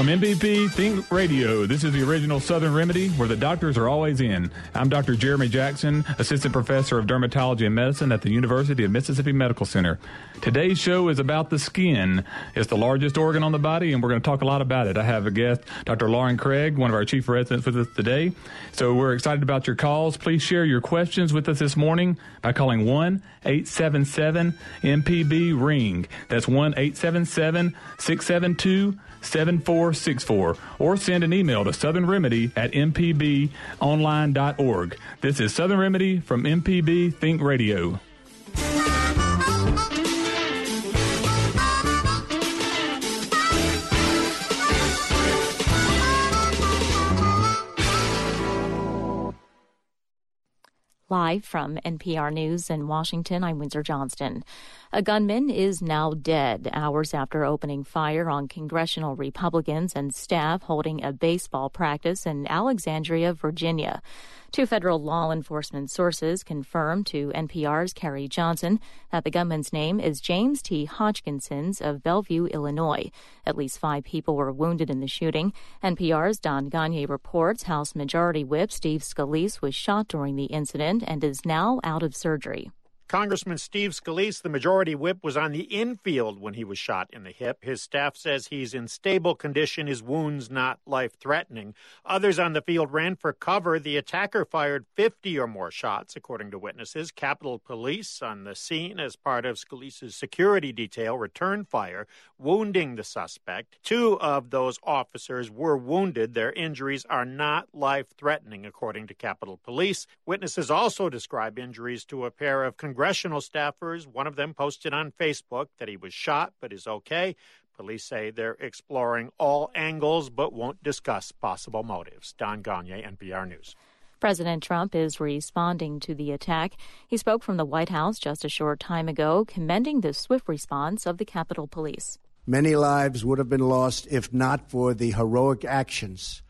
From MPB Think Radio, this is the original Southern Remedy where the doctors are always in. I'm Dr. Jeremy Jackson, Assistant Professor of Dermatology and Medicine at the University of Mississippi Medical Center. Today's show is about the skin. It's the largest organ on the body, and we're going to talk a lot about it. I have a guest, Dr. Lauren Craig, one of our chief residents with us today. So we're excited about your calls. Please share your questions with us this morning by calling 1 877 MPB Ring. That's 1 877 672 7464 or send an email to Southern Remedy at mpbonline.org. This is Southern Remedy from MPB Think Radio. Live from NPR News in Washington, I'm Windsor Johnston. A gunman is now dead hours after opening fire on congressional Republicans and staff holding a baseball practice in Alexandria, Virginia. Two federal law enforcement sources confirmed to NPR's Carrie Johnson that the gunman's name is James T. Hodgkinsons of Belleville, Illinois. At least five people were wounded in the shooting. NPR's Don Gonyea reports House Majority Whip Steve Scalise was shot during the incident and is now out of surgery. Congressman Steve Scalise, the majority whip, was on the infield when he was shot in the hip. His staff says he's in stable condition, his wounds not life threatening. Others on the field ran for cover. The attacker fired 50 or more shots, according to witnesses. Capitol Police on the scene as part of Scalise's security detail returned fire, wounding the suspect. Two of those officers were wounded. Their injuries are not life threatening, according to Capitol Police. Witnesses also describe injuries to a pair of congressional staffers. One of them posted on Facebook that he was shot but is okay. Police say they're exploring all angles but won't discuss possible motives. Don Gonyea, NPR News. President Trump is responding to the attack. He spoke from the White House just a short time ago, commending the swift response of the Capitol Police. Many lives would have been lost if not for the heroic actions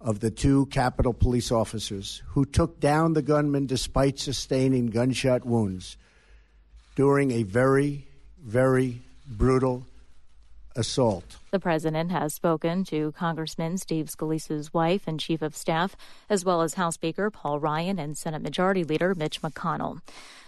of the two Capitol Police officers who took down the gunman despite sustaining gunshot wounds during a very, very brutal assault. The president has spoken to Congressman Steve Scalise's wife and chief of staff, as well as House Speaker Paul Ryan and Senate Majority Leader Mitch McConnell.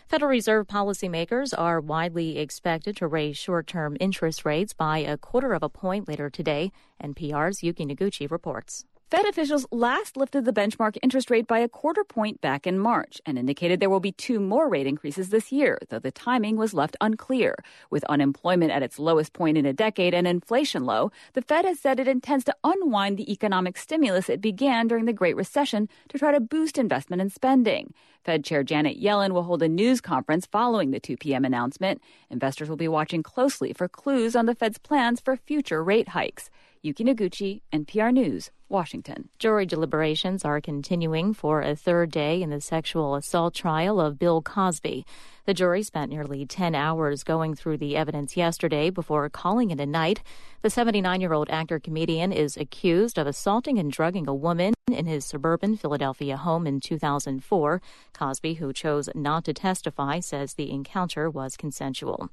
Federal Reserve policymakers are widely expected to raise short term interest rates by a quarter of a point later today, NPR's Yuki Noguchi reports. Fed officials last lifted the benchmark interest rate by a quarter point back in March and indicated there will be two more rate increases this year, though the timing was left unclear. With unemployment at its lowest point in a decade and inflation low, the Fed has said it intends to unwind the economic stimulus it began during the Great Recession to try to boost investment and spending. Fed Chair Janet Yellen will hold a news conference following the 2 p.m. announcement. Investors will be watching closely for clues on the Fed's plans for future rate hikes. Yuki Noguchi, NPR News, Washington. Jury deliberations are continuing for a third day in the sexual assault trial of Bill Cosby. The jury spent nearly 10 hours going through the evidence yesterday before calling it a night. The 79 year old actor comedian is accused of assaulting and drugging a woman in his suburban Philadelphia home in 2004. Cosby, who chose not to testify, says the encounter was consensual.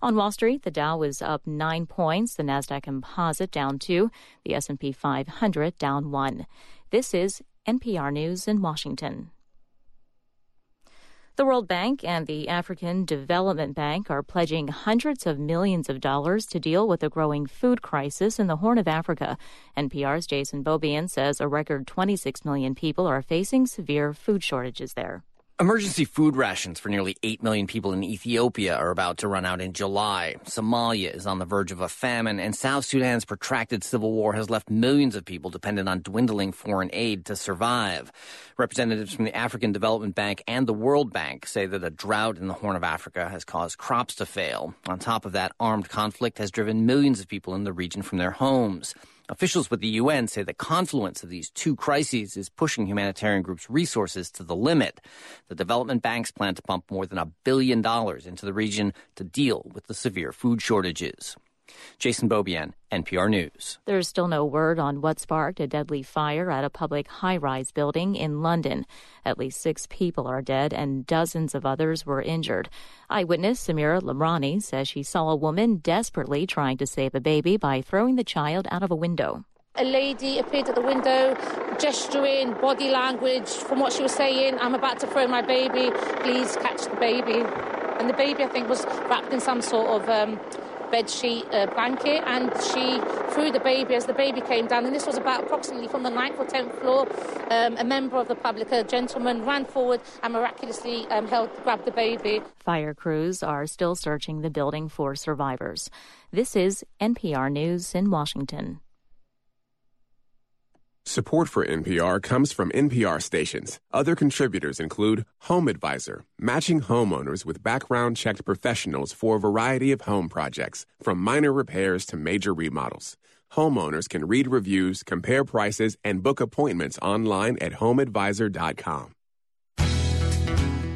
On Wall Street, the Dow was up 9 points, the Nasdaq Composite down 2, the S&P 500 down 1. This is NPR News in Washington. The World Bank and the African Development Bank are pledging hundreds of millions of dollars to deal with the growing food crisis in the Horn of Africa. NPR's Jason Beaubien says a record 26 million people are facing severe food shortages there. Emergency food rations for nearly 8 million people in Ethiopia are about to run out in July. Somalia is on the verge of a famine, and South Sudan's protracted civil war has left millions of people dependent on dwindling foreign aid to survive. Representatives from the African Development Bank and the World Bank say that a drought in the Horn of Africa has caused crops to fail. On top of that, armed conflict has driven millions of people in the region from their homes. Officials with the UN say the confluence of these two crises is pushing humanitarian groups' resources to the limit. The development banks plan to pump more than a billion dollars into the region to deal with the severe food shortages. Jason Beaubien, NPR News. There's still no word on what sparked a deadly fire at a public high rise building in London. At least six people are dead and dozens of others were injured. Eyewitness Samira Lamrani says she saw a woman desperately trying to save a baby by throwing the child out of a window. A lady appeared at the window, gesturing, body language. From what she was saying, I'm about to throw my baby. Please catch the baby. And the baby, I think, was wrapped in some sort of um, bed sheet uh, blanket and she threw the baby as the baby came down. And this was about approximately from the ninth or tenth floor. Um, a member of the public, a gentleman, ran forward and miraculously um, held, grabbed the baby. Fire crews are still searching the building for survivors. This is NPR News in Washington. Support for NPR comes from NPR stations. Other contributors include Home Advisor, matching homeowners with background checked professionals for a variety of home projects, from minor repairs to major remodels. Homeowners can read reviews, compare prices, and book appointments online at homeadvisor.com.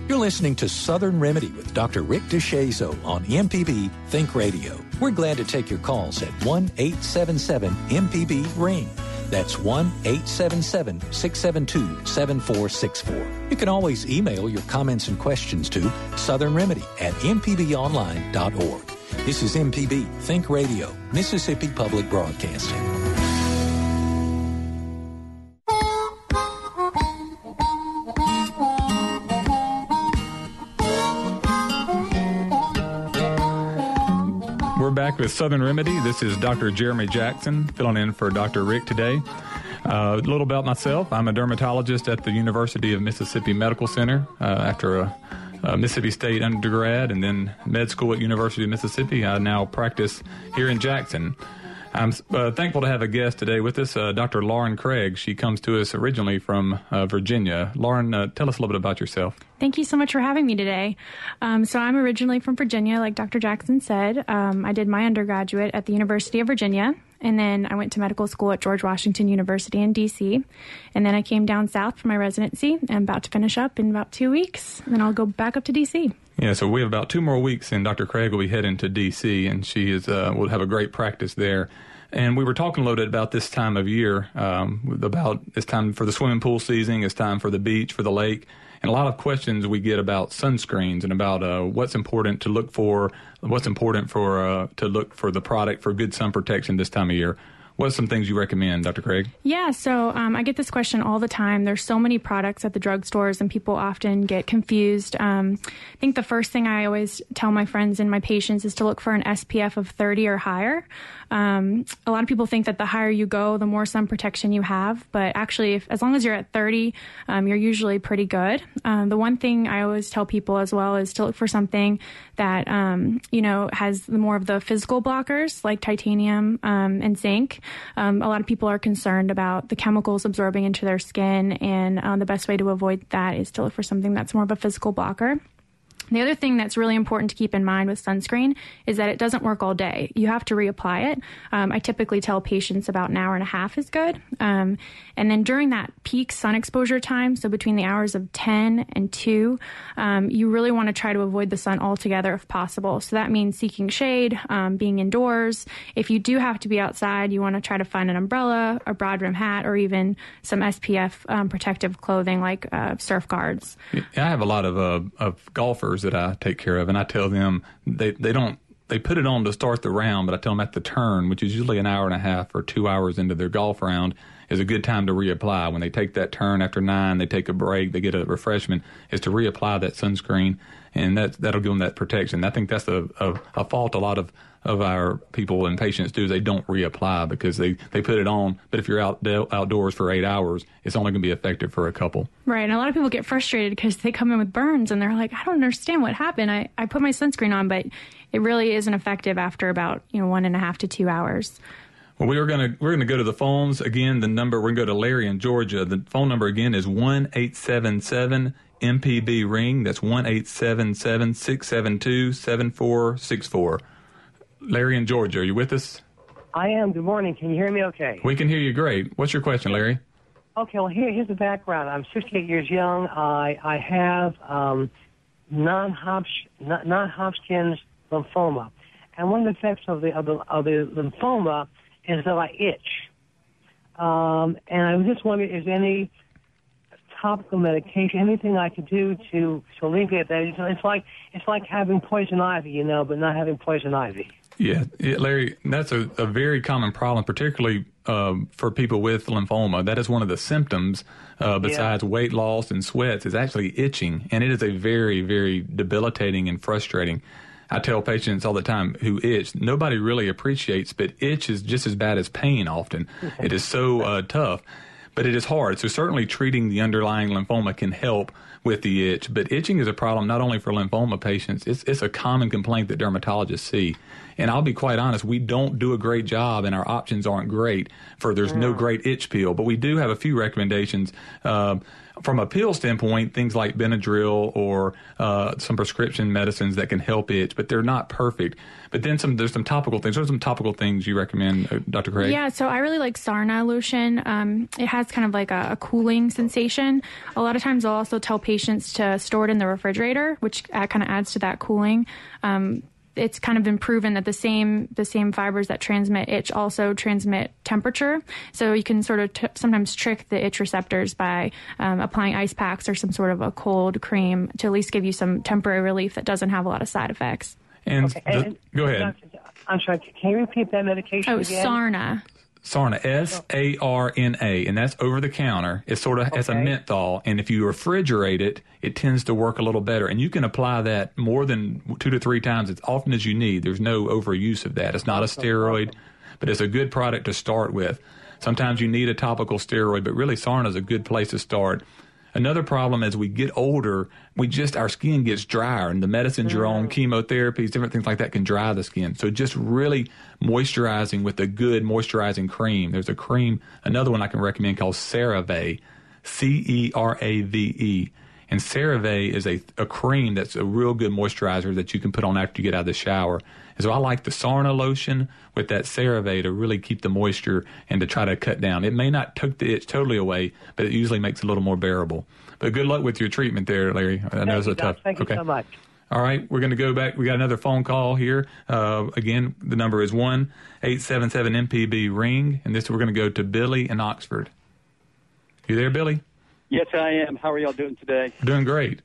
You're listening to Southern Remedy with Dr. Rick DeShazo on MPB Think Radio. We're glad to take your calls at 1 877 MPB Ring. That's 1 877 672 7464. You can always email your comments and questions to Southern Remedy at MPBOnline.org. This is MPB Think Radio, Mississippi Public Broadcasting. Back with Southern Remedy. This is Dr. Jeremy Jackson filling in for Dr. Rick today. Uh, a little about myself. I'm a dermatologist at the University of Mississippi Medical Center uh, after a, a, Mississippi State undergrad and then med school at University of Mississippi. I now practice here in Jackson. I'm uh, thankful to have a guest today with us, uh, Dr. Lauren Craig. She comes to us originally from uh, Virginia. Lauren, uh, tell us a little bit about yourself. Thank you so much for having me today. Um, so, I'm originally from Virginia, like Dr. Jackson said. Um, I did my undergraduate at the University of Virginia, and then I went to medical school at George Washington University in DC. And then I came down south for my residency. I'm about to finish up in about two weeks, and then I'll go back up to DC. Yeah, so we have about two more weeks, and Dr. Craig will be heading to D.C., and she is uh, will have a great practice there. And we were talking a little bit about this time of year, um, about it's time for the swimming pool season, it's time for the beach, for the lake, and a lot of questions we get about sunscreens and about uh, what's important to look for, what's important for uh, to look for the product for good sun protection this time of year. What are some things you recommend, Dr. Craig? Yeah, so um, I get this question all the time. There's so many products at the drugstores, and people often get confused. Um, I think the first thing I always tell my friends and my patients is to look for an SPF of 30 or higher. Um, a lot of people think that the higher you go, the more sun protection you have, but actually, if, as long as you're at 30, um, you're usually pretty good. Um, the one thing I always tell people as well is to look for something that um, you know has more of the physical blockers like titanium um, and zinc. Um, a lot of people are concerned about the chemicals absorbing into their skin, and uh, the best way to avoid that is to look for something that's more of a physical blocker. The other thing that's really important to keep in mind with sunscreen is that it doesn't work all day. You have to reapply it. Um, I typically tell patients about an hour and a half is good. Um, and then during that peak sun exposure time, so between the hours of 10 and 2, um, you really want to try to avoid the sun altogether if possible. So that means seeking shade, um, being indoors. If you do have to be outside, you want to try to find an umbrella, a broad brim hat, or even some SPF um, protective clothing like uh, surf guards. I have a lot of, uh, of golfers that I take care of, and I tell them they they don't they put it on to start the round, but I tell them at the turn, which is usually an hour and a half or two hours into their golf round, is a good time to reapply. When they take that turn after nine, they take a break, they get a refreshment, is to reapply that sunscreen, and that that'll give them that protection. I think that's a, a, a fault a lot of of our people and patients do is they don't reapply because they, they put it on. But if you're out outdoors for eight hours, it's only going to be effective for a couple. Right. And a lot of people get frustrated because they come in with burns and they're like, I don't understand what happened. I, I put my sunscreen on, but it really isn't effective after about, you know, one and a half to two hours. Well, we are gonna we're gonna go to the phones again. The number we're gonna go to Larry in Georgia. The phone number again is one eight seven seven MPB ring. That's one eight seven seven six seven two seven four six four. Larry in Georgia, are you with us? I am. Good morning. Can you hear me? Okay. We can hear you great. What's your question, Larry? Okay. Well, here, here's the background. I'm 68 years young. I I have um, non-Hodgkin's lymphoma, and one of the effects of the of the, of the lymphoma is that I itch. Um, and I was just wondering, is there any topical medication, anything I could do to to alleviate that? It's, it's like it's like having poison ivy, you know, but not having poison ivy. Yeah, yeah Larry, that's a, a, very common problem, particularly um, for people with lymphoma. That is one of the symptoms, uh, besides yeah. weight loss and sweats, is actually itching, and it is a very, very debilitating and frustrating. I tell patients all the time who itch, nobody really appreciates, but itch is just as bad as pain often. it is so uh, tough, but it is hard. So certainly treating the underlying lymphoma can help with the itch. But itching is a problem not only for lymphoma patients, it's, it's a common complaint that dermatologists see. And I'll be quite honest, we don't do a great job and our options aren't great for there's no great itch pill, but we do have a few recommendations. Uh, from a pill standpoint, things like Benadryl or uh, some prescription medicines that can help itch, but they're not perfect. But then some there's some topical things. What are some topical things you recommend, uh, Dr. Craig? Yeah, so I really like Sarna lotion. Um, it has kind of like a, a, cooling sensation. A lot of times I'll also tell patients to store it in the refrigerator, which uh, kind of adds to that cooling. Um, it's kind of been proven that the same the same fibers that transmit itch also transmit temperature. So you can sort of t- sometimes trick the itch receptors by um, applying ice packs or some sort of a cold cream to at least give you some temporary relief that doesn't have a lot of side effects. And, okay. the, and go ahead. I'm sorry. Can you repeat that medication oh, again? Sarna. Sarna, S oh. A R N A, and that's over the counter. It's sort of okay. as a menthol, and if you refrigerate it, it tends to work a little better. And you can apply that more than two to three times as often as you need. There's no overuse of that. It's not a steroid, but it's a good product to start with. Sometimes you need a topical steroid, but really Sarna is a good place to start. Another problem as we get older, we just our skin gets drier, and the medicines mm. you're on, chemotherapies, different things like that, can dry the skin. So just really moisturizing with a good moisturizing cream. There's a cream, another one I can recommend called CeraVe, C E R A V E. And CeraVe is a, a cream that's a real good moisturizer that you can put on after you get out of the shower. And so I like the Sarna lotion with that CeraVe to really keep the moisture and to try to cut down. It may not take the itch totally away, but it usually makes it a little more bearable. But good luck with your treatment there, Larry. I know it's a tough. Thank okay. you so much. All right, we're going to go back. We got another phone call here. Uh, again, the number is one eight seven seven MPB ring, and this we're going to go to Billy in Oxford. You there, Billy? Yes, I am. How are y'all doing today? Doing great.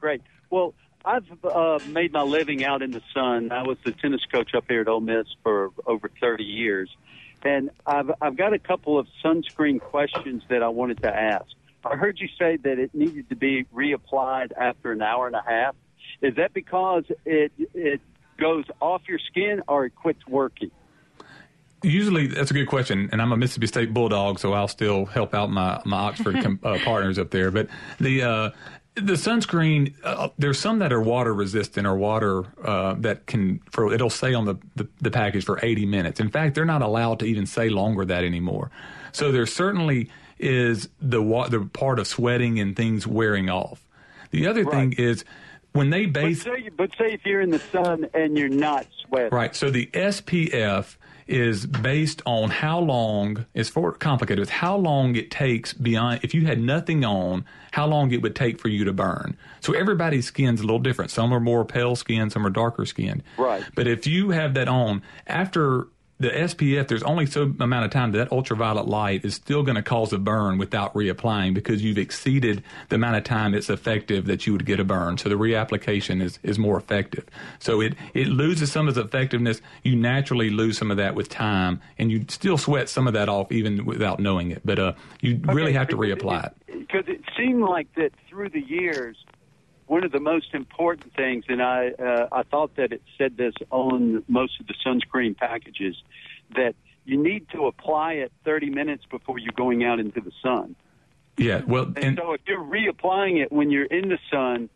Great. Well, I've uh, made my living out in the sun. I was the tennis coach up here at Ole Miss for over 30 years. And I've, I've got a couple of sunscreen questions that I wanted to ask. I heard you say that it needed to be reapplied after an hour and a half. Is that because it, it goes off your skin or it quits working? Usually, that's a good question, and I'm a Mississippi State Bulldog, so I'll still help out my my Oxford com- uh, partners up there. But the uh, the sunscreen, uh, there's some that are water resistant or water uh, that can, for it'll say on the, the, the, package for 80 minutes. In fact, they're not allowed to even say longer that anymore. So there certainly is the the part of sweating and things wearing off. The other right. thing is when they base. But say, but say if you're in the sun and you're not sweating. Right. So the SPF is based on how long it's for complicated. It's how long it takes beyond if you had nothing on, how long it would take for you to burn. So everybody's skin's a little different. Some are more pale skin, some are darker skinned. Right. But if you have that on after the SPF, there's only so amount of time that, that ultraviolet light is still going to cause a burn without reapplying because you've exceeded the amount of time it's effective that you would get a burn. So the reapplication is, is more effective. So it, it loses some of its effectiveness. You naturally lose some of that with time, and you still sweat some of that off even without knowing it. But uh, you okay, really have to reapply it. Because it, it seemed like that through the years, one of the most important things, and I uh, I thought that it said this on most of the sunscreen packages, that you need to apply it 30 minutes before you're going out into the sun. Yeah, well, and, and so if you're reapplying it when you're in the sun,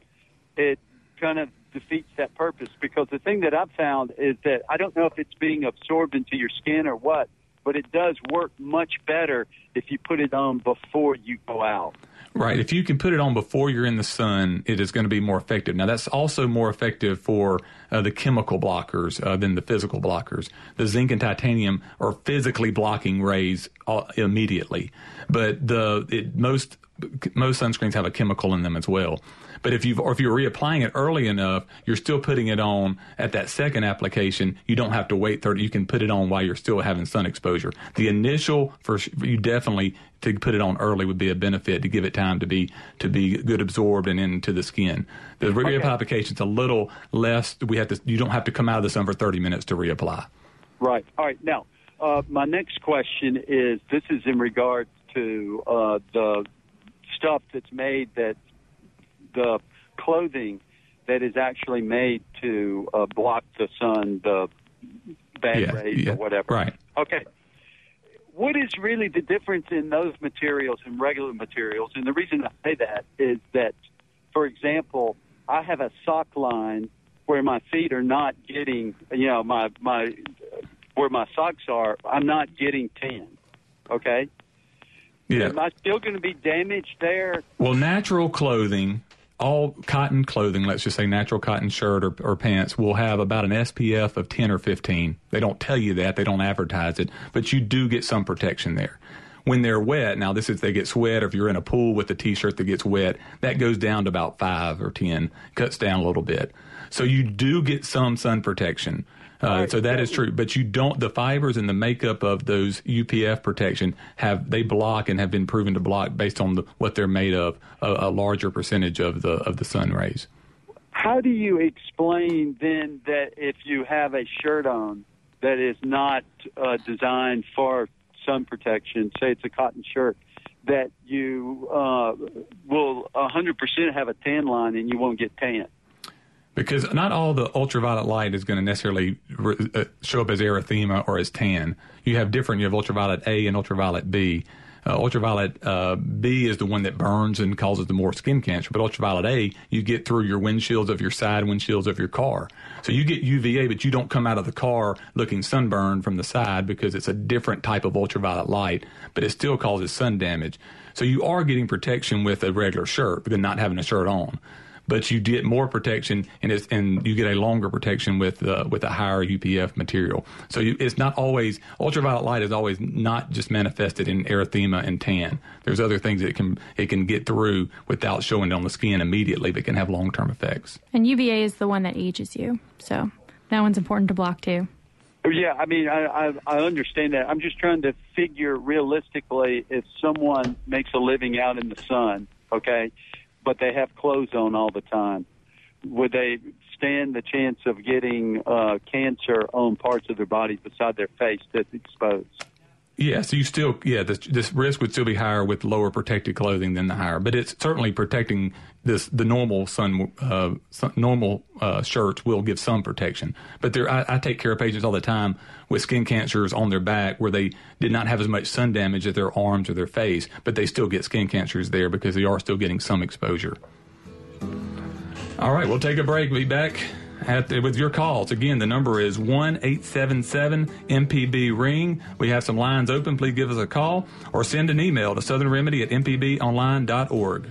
it kind of defeats that purpose because the thing that I've found is that I don't know if it's being absorbed into your skin or what, but it does work much better if you put it on before you go out. Right. If you can put it on before you're in the sun, it is going to be more effective. Now, that's also more effective for uh, the chemical blockers uh, than the physical blockers. The zinc and titanium are physically blocking rays uh, immediately, but the it, most most sunscreens have a chemical in them as well. But if you or if you're reapplying it early enough, you're still putting it on at that second application. You don't have to wait 30. You can put it on while you're still having sun exposure. The initial for you definitely to put it on early would be a benefit to give it time to be to be good absorbed and into the skin. The reapply okay. application is a little less. We have to. You don't have to come out of the sun for 30 minutes to reapply. Right. All right. Now, uh, my next question is: This is in regard to uh, the stuff that's made that the clothing that is actually made to uh, block the sun, the bad yeah, rays yeah, or whatever. Right. Okay. What is really the difference in those materials and regular materials? And the reason I say that is that, for example, I have a sock line where my feet are not getting, you know, my my where my socks are, I'm not getting tan. Okay. Yeah. Am I still going to be damaged there? Well, natural clothing all cotton clothing, let's just say natural cotton shirt or, or, pants, will have about an SPF of 10 or 15. They don't tell you that, they don't advertise it, but you do get some protection there. When they're wet, now this is they get sweat, or if you're in a pool with a t-shirt that gets wet, that goes down to about 5 or 10, cuts down a little bit. So you do get some sun protection. Uh, so that is true, but you don't. The fibers and the makeup of those UPF protection have they block and have been proven to block based on the, what they're made of a, a larger percentage of the of the sun rays. How do you explain then that if you have a shirt on that is not uh, designed for sun protection, say it's a cotton shirt, that you uh, will 100% have a tan line and you won't get tan? Because not all the ultraviolet light is going to necessarily re- uh, show up as erythema or as tan. You have different. You have ultraviolet A and ultraviolet B. Uh, ultraviolet uh, B is the one that burns and causes the more skin cancer, but ultraviolet A you get through your windshields of your side windshields of your car. So you get UVA, but you don't come out of the car looking sunburned from the side because it's a different type of ultraviolet light, but it still causes sun damage. So you are getting protection with a regular shirt than not having a shirt on but you get more protection and it's and you get a longer protection with uh, with a higher UPF material. So you, it's not always ultraviolet light is always not just manifested in erythema and tan. There's other things that it can it can get through without showing it on the skin immediately, but can have long term effects. And UVA is the one that ages you, so that one's important to block too. Yeah, I mean, I, I I understand that. I'm just trying to figure realistically if someone makes a living out in the sun, okay, but they have clothes on all the time. Would they stand the chance of getting uh, cancer on parts of their body beside their face that's exposed? Yeah, so you still, yeah, this, this, risk would still be higher with lower protected clothing than the higher, but it's certainly protecting this. The normal sun, uh, sun normal uh, shirts will give some protection, but there, I, I, take care of patients all the time with skin cancers on their back where they did not have as much sun damage at their arms or their face, but they still get skin cancers there because they are still getting some exposure. All right, we'll take a break. Be back the, with your calls. Again, the number is 1 877 MPB Ring. We have some lines open. Please give us a call or send an email to Southern Remedy at mpbonline.org.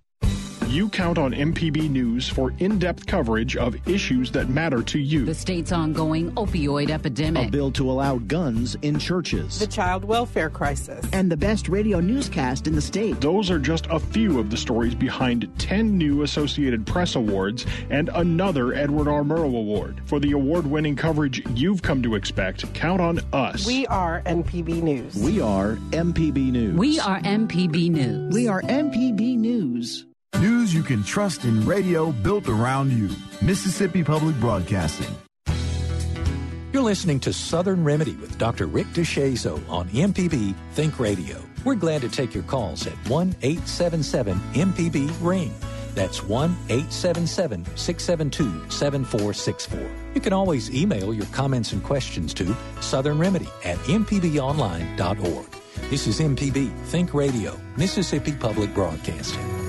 You count on MPB News for in depth coverage of issues that matter to you. The state's ongoing opioid epidemic. A bill to allow guns in churches. The child welfare crisis. And the best radio newscast in the state. Those are just a few of the stories behind 10 new Associated Press Awards and another Edward R. Murrow Award. For the award winning coverage you've come to expect, count on us. We are MPB News. We are MPB News. We are MPB News. We are MPB News. News you can trust in radio built around you. Mississippi Public Broadcasting. You're listening to Southern Remedy with Dr. Rick DeShazo on MPB Think Radio. We're glad to take your calls at 1 877 MPB Ring. That's 1 877 672 7464. You can always email your comments and questions to Southern Remedy at MPBOnline.org. This is MPB Think Radio, Mississippi Public Broadcasting.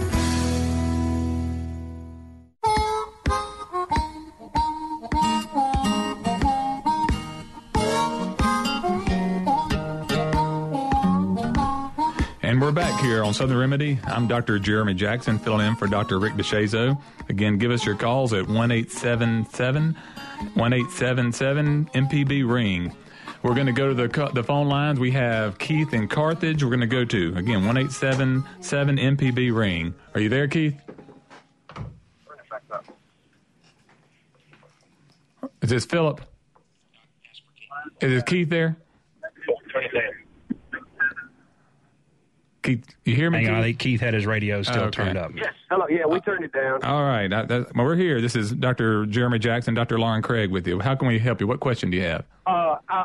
Here on Southern Remedy. I'm Dr. Jeremy Jackson, filling in for Dr. Rick DeShazo. Again, give us your calls at 1 877 MPB Ring. We're going to go to the, the phone lines. We have Keith in Carthage. We're going to go to, again, 1 877 MPB Ring. Are you there, Keith? Is this Philip? Is this Keith there? Keith, you hear me? Hang Keith? on, I think Keith had his radio still Okay. turned up. Yes. Hello. Yeah, we turned it down. All right. That, that, well, we're here. This is Dr. Jeremy Jackson, Dr. Lauren Craig with you. How can we help you? What question do you have? Uh, I,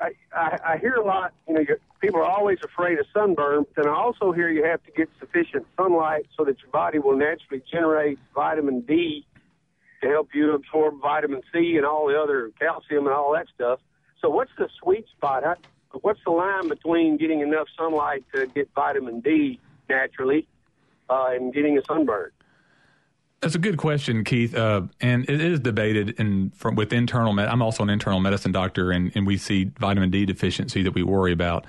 I, I I hear a lot. You know, you people are always afraid of sunburn. But then I also hear you have to get sufficient sunlight so that your body will naturally generate vitamin D to help you absorb vitamin C and all the other calcium and all that stuff. So, what's the sweet spot? How, what's the line between getting enough sunlight to get vitamin D naturally uh, and getting a sunburn? That's a good question, Keith. Uh, and it is debated in from with internal. Med- I'm also an internal medicine doctor, and, and we see vitamin D deficiency that we worry about,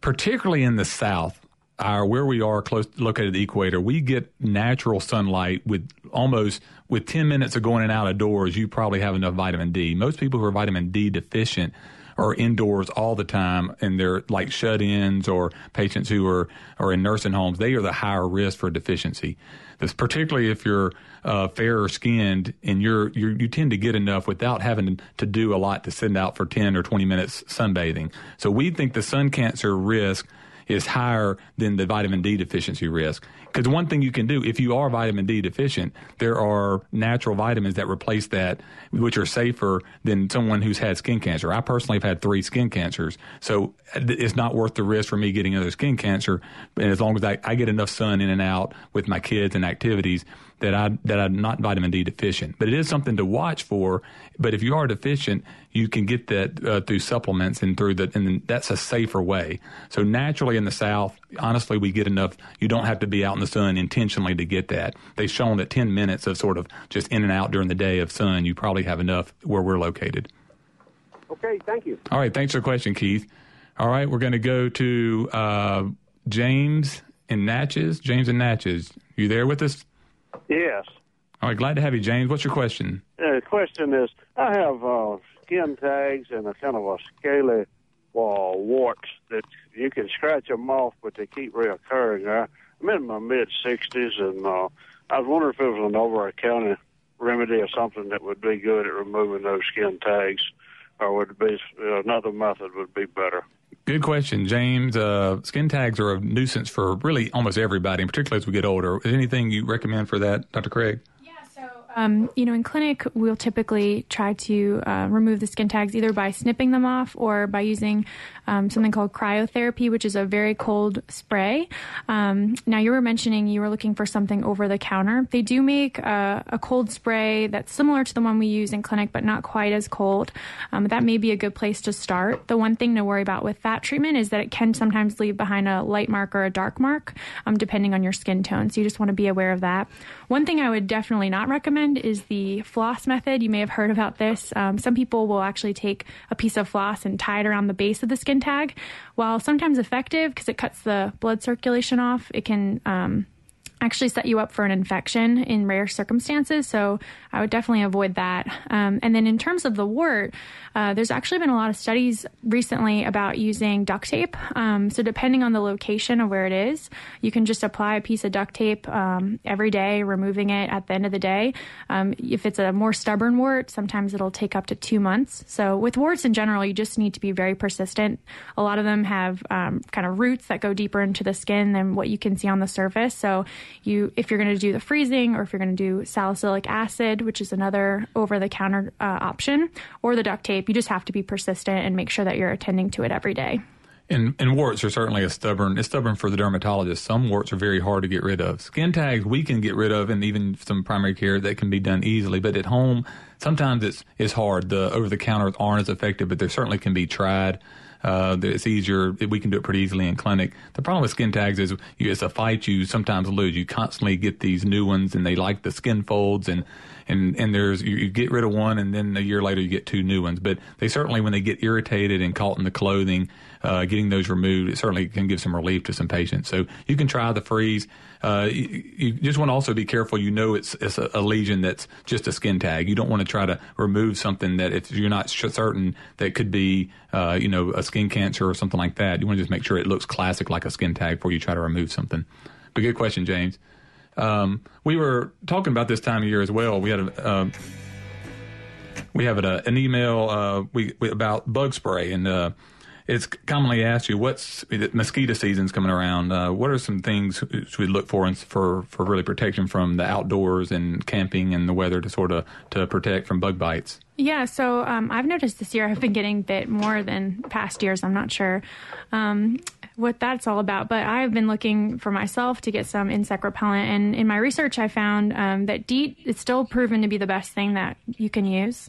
particularly in the South. Our where we are close located at the equator, we get natural sunlight with almost with 10 minutes of going in and out of doors. You probably have enough vitamin D. Most people who are vitamin D deficient are indoors all the time and they're like shut-ins or patients who are, are in nursing homes, they are the higher risk for deficiency. This, particularly if you're uh, fairer skinned and you're, you're you tend to get enough without having to do a lot to sit out for 10 or 20 minutes sunbathing. So we think the sun cancer risk is higher than the vitamin D deficiency risk. Because one thing you can do, if you are vitamin D deficient, there are natural vitamins that replace that, which are safer than someone who's had skin cancer. I personally have had three skin cancers, so uh, it's not worth the risk for me getting another skin cancer. And as long as I, I get enough sun in and out with my kids and activities, that I that I'm not vitamin D deficient. But it is something to watch for. But if you are deficient, you can get that uh, through supplements and through the and that's a safer way. So naturally in the South, honestly, we get enough. You don't have to be out in the sun intentionally to get that. They've shown that 10 minutes of sort of just in and out during the day of sun, you probably have enough where we're located. Okay, thank you. All right, thanks for the question, Keith. All right, we're going to go to uh, James in Natchez. James in Natchez, you there with us? Yes. All right, glad to have you, James. What's your question? Uh, the question is, I have uh, skin tags and a kind of a scaly uh, warts that you can scratch them off, but they keep reoccurring. I, I'm in my mid 60s, and uh, I was wondering if it was an over-the-counter remedy or something that would be good at removing those skin tags, or would it be uh, another method would be better? Good question, James. Uh, skin tags are a nuisance for really almost everybody, and particularly as we get older. Is anything you recommend for that, Dr. Craig? Um, you know, in clinic, we'll typically try to uh, remove the skin tags either by snipping them off or by using um, something called cryotherapy, which is a very cold spray. Um, now, you were mentioning you were looking for something over the counter. They do make uh, a cold spray that's similar to the one we use in clinic, but not quite as cold. Um, that may be a good place to start. The one thing to worry about with that treatment is that it can sometimes leave behind a light mark or a dark mark, um, depending on your skin tone. So you just want to be aware of that. One thing I would definitely not recommend is the floss method. You may have heard about this. Um, some people will actually take a piece of floss and tie it around the base of the skin tag. While sometimes effective because it cuts the blood circulation off, it can um, actually set you up for an infection in rare circumstances. So I would definitely avoid that. Um, and then in terms of the wart, uh, there's actually been a lot of studies recently about using duct tape. Um, so depending on the location of where it is, you can just apply a piece of duct tape um, every day, removing it at the end of the day. Um, if it's a more stubborn wart, sometimes it'll take up to two months. So with warts in general, you just need to be very persistent. A lot of them have um, kind of roots that go deeper into the skin than what you can see on the surface. So you, if you're going to do the freezing or if you're going to do salicylic acid, which is another over-the-counter uh, option, or the duct tape, you just have to be persistent and make sure that you're attending to it every day. And, and warts are certainly a stubborn. It's stubborn for the dermatologist. Some warts are very hard to get rid of. Skin tags we can get rid of, and even some primary care that can be done easily. But at home, sometimes it's it's hard. The over the counter aren't as effective, but they certainly can be tried. Uh, it's easier. We can do it pretty easily in clinic. The problem with skin tags is you, it's a fight you sometimes lose. You constantly get these new ones, and they like the skin folds, and and and there's you, you get rid of one, and then a year later you get two new ones. But they certainly, when they get irritated and caught in the clothing, uh, getting those removed, it certainly can give some relief to some patients. So you can try the freeze. Uh, you, you, just want to also be careful. You know, it's it's a, a, lesion that's just a skin tag. You don't want to try to remove something that if you're not certain that could be, uh, you know, a skin cancer or something like that. You want to just make sure it looks classic like a skin tag before you try to remove something. But good question, James. Um, we were talking about this time of year as well. We had a. Um, we have a, an email uh, we, we, about bug spray, and uh, it's commonly asked you what's mosquito season's coming around. Uh, what are some things should we look for for for really protection from the outdoors and camping and the weather to sort of to protect from bug bites? Yeah, so um, I've noticed this year I've been getting bit more than past years. I'm not sure um, what that's all about, but I've been looking for myself to get some insect repellent. And in my research, I found um, that DEET is still proven to be the best thing that you can use.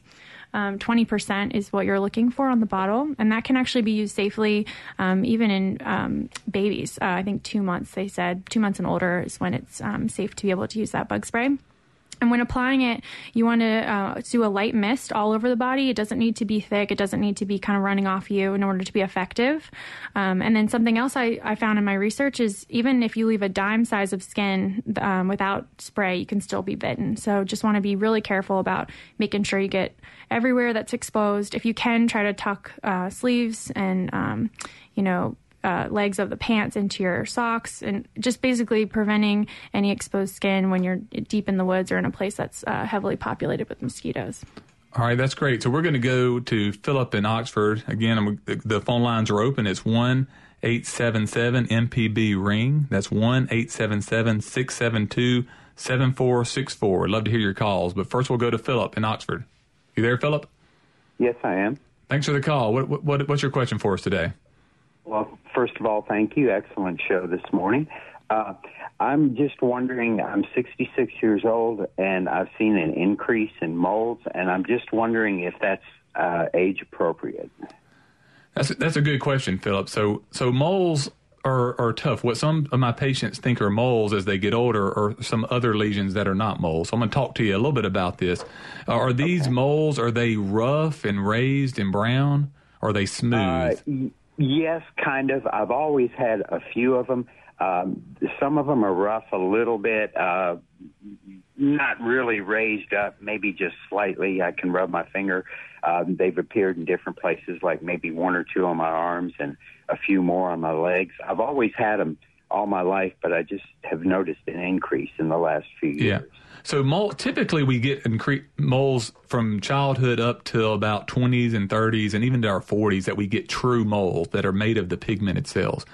Um, 20% is what you're looking for on the bottle, and that can actually be used safely um, even in um, babies. Uh, I think two months, they said, two months and older is when it's um, safe to be able to use that bug spray. And when applying it, you want to uh, do a light mist all over the body. It doesn't need to be thick. It doesn't need to be kind of running off you in order to be effective. Um, and then something else I, I, found in my research is even if you leave a dime size of skin um, without spray, you can still be bitten. So just want to be really careful about making sure you get everywhere that's exposed. If you can, try to tuck uh, sleeves and, um, you know, uh, legs of the pants into your socks and just basically preventing any exposed skin when you're deep in the woods or in a place that's uh, heavily populated with mosquitoes. All right, that's great. So we're going to go to Philip in Oxford. Again, the phone lines are open. It's 1 877 MPB Ring. That's 1 877 672 7464. I'd love to hear your calls. But first, we'll go to Philip in Oxford. You there, Philip? Yes, I am. Thanks for the call. What, what, what's your question for us today? Well, first of all, thank you. Excellent show this morning. Uh, I'm just wondering, I'm 66 years old and I've seen an increase in moles, and I'm just wondering if that's uh, age appropriate. That's a, that's a good question, Philip. So so moles are are tough. What some of my patients think are moles as they get older or some other lesions that are not moles. So I'm going to talk to you a little bit about this. Uh, are these okay. moles? Are they rough and raised and brown? Or are they smooth? Uh, Yes, kind of. I've always had a few of them. Um, some of them are rough a little bit, uh, not really raised up, maybe just slightly. I can rub my finger. Um, they've appeared in different places, like maybe one or two on my arms and a few more on my legs. I've always had them all my life, but I just have noticed an increase in the last few years. Yeah. So mole, typically we get incre- moles from childhood up to about 20s and 30s and even to our 40s that we get true moles that are made of the pigmented cells.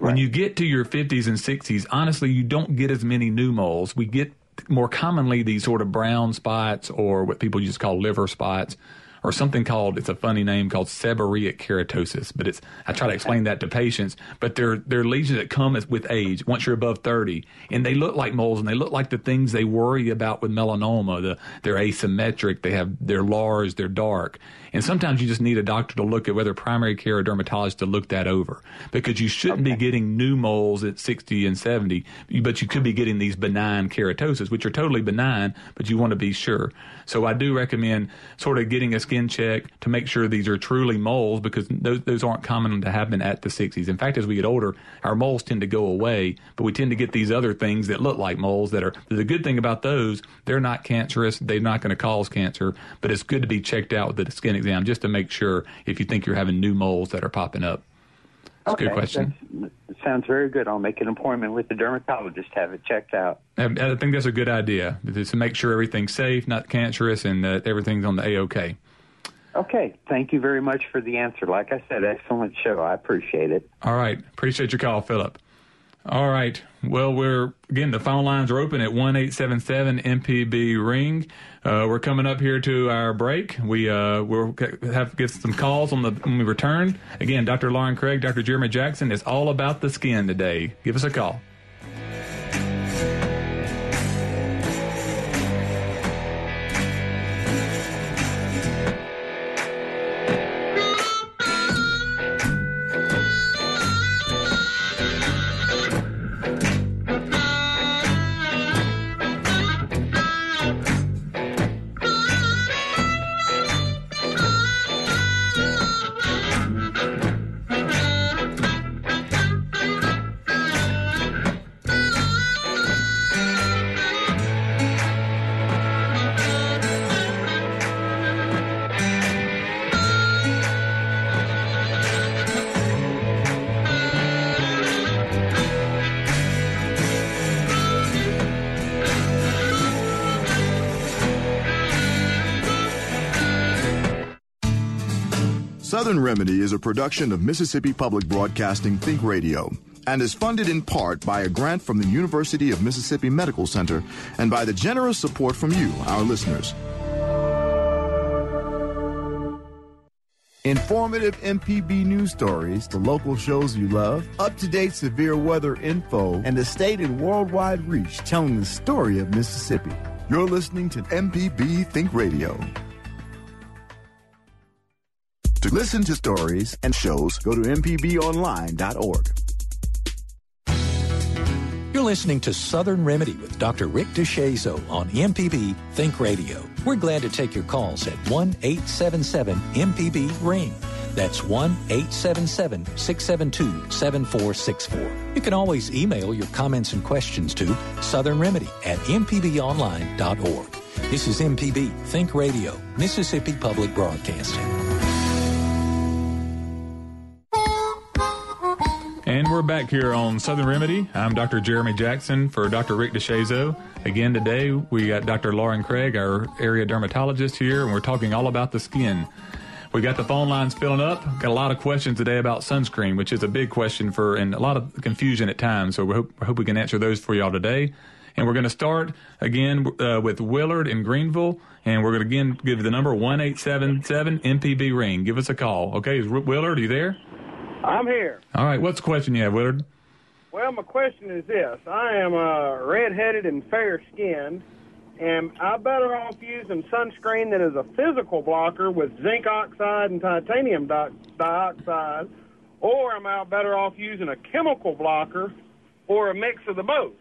Right. When you get to your 50s and 60s, honestly, you don't get as many new moles. We get more commonly these sort of brown spots or what people just call liver spots or something called it's a funny name called seborrheic keratosis but it's i try to explain that to patients but they're they're lesions that come as, with age. Once you're above 30 and they look like moles and they look like the things they worry about with melanoma the, they're asymmetric they have they're large they're dark and sometimes you just need a doctor to look at whether primary care or dermatologist to look that over because you shouldn't okay. be getting new moles at 60 and 70, but you could be getting these benign keratosis, which are totally benign, but you want to be sure. So I do recommend sort of getting a skin check to make sure these are truly moles because those, those aren't common to happen at the 60s. In fact, as we get older, our moles tend to go away, but we tend to get these other things that look like moles that are the good thing about those, they're not cancerous, they're not going to cause cancer, but it's good to be checked out with the skin exam just to make sure if you think you're having new moles that are popping up. That's okay, a good question. sounds very good. I'll make an appointment with the dermatologist, have it checked out. I, I think that's a good idea just to make sure everything's safe, not cancerous, and that everything's on the A OK. Okay. Thank you very much for the answer. Like I said, excellent show. I appreciate it. All right. Appreciate your call, Philip. All right. Well, we're again the phone lines are open at one eight seven seven MPB ring. Uh, we're coming up here to our break. We uh, we'll have get some calls on the when we return. Again, Dr. Lauren Craig, Dr. Jeremy Jackson. It's all about the skin today. Give us a call. Remedy is a production of Mississippi Public Broadcasting Think Radio and is funded in part by a grant from the University of Mississippi Medical Center and by the generous support from you, our listeners. Informative MPB news stories, the local shows you love, up to date severe weather info, and the state and worldwide reach telling the story of Mississippi. You're listening to MPB Think Radio. To listen to stories and shows, go to MPBOnline.org. You're listening to Southern Remedy with Dr. Rick DeShazo on MPB Think Radio. We're glad to take your calls at 1 877 MPB Ring. That's 1 877 672 7464. You can always email your comments and questions to Southern Remedy at MPBOnline.org. This is MPB Think Radio, Mississippi Public Broadcasting. We're back here on Southern Remedy. I'm Dr. Jeremy Jackson for Dr. Rick DeShazo. Again, today we got Dr. Lauren Craig, our area dermatologist here, and we're talking all about the skin. We got the phone lines filling up. Got a lot of questions today about sunscreen, which is a big question for and a lot of confusion at times. So we hope, we hope we can answer those for y'all today. And we're going to start again uh, with Willard in Greenville, and we're going to again give the number one eight seven seven MPB ring. Give us a call. Okay, is Willard? Are you there? I'm here. All right. What's the question you have, Willard? Well, my question is this. I am uh, red-headed and fair-skinned. Am I'm better off using sunscreen that is a physical blocker with zinc oxide and titanium di- dioxide, or am I better off using a chemical blocker or a mix of the both?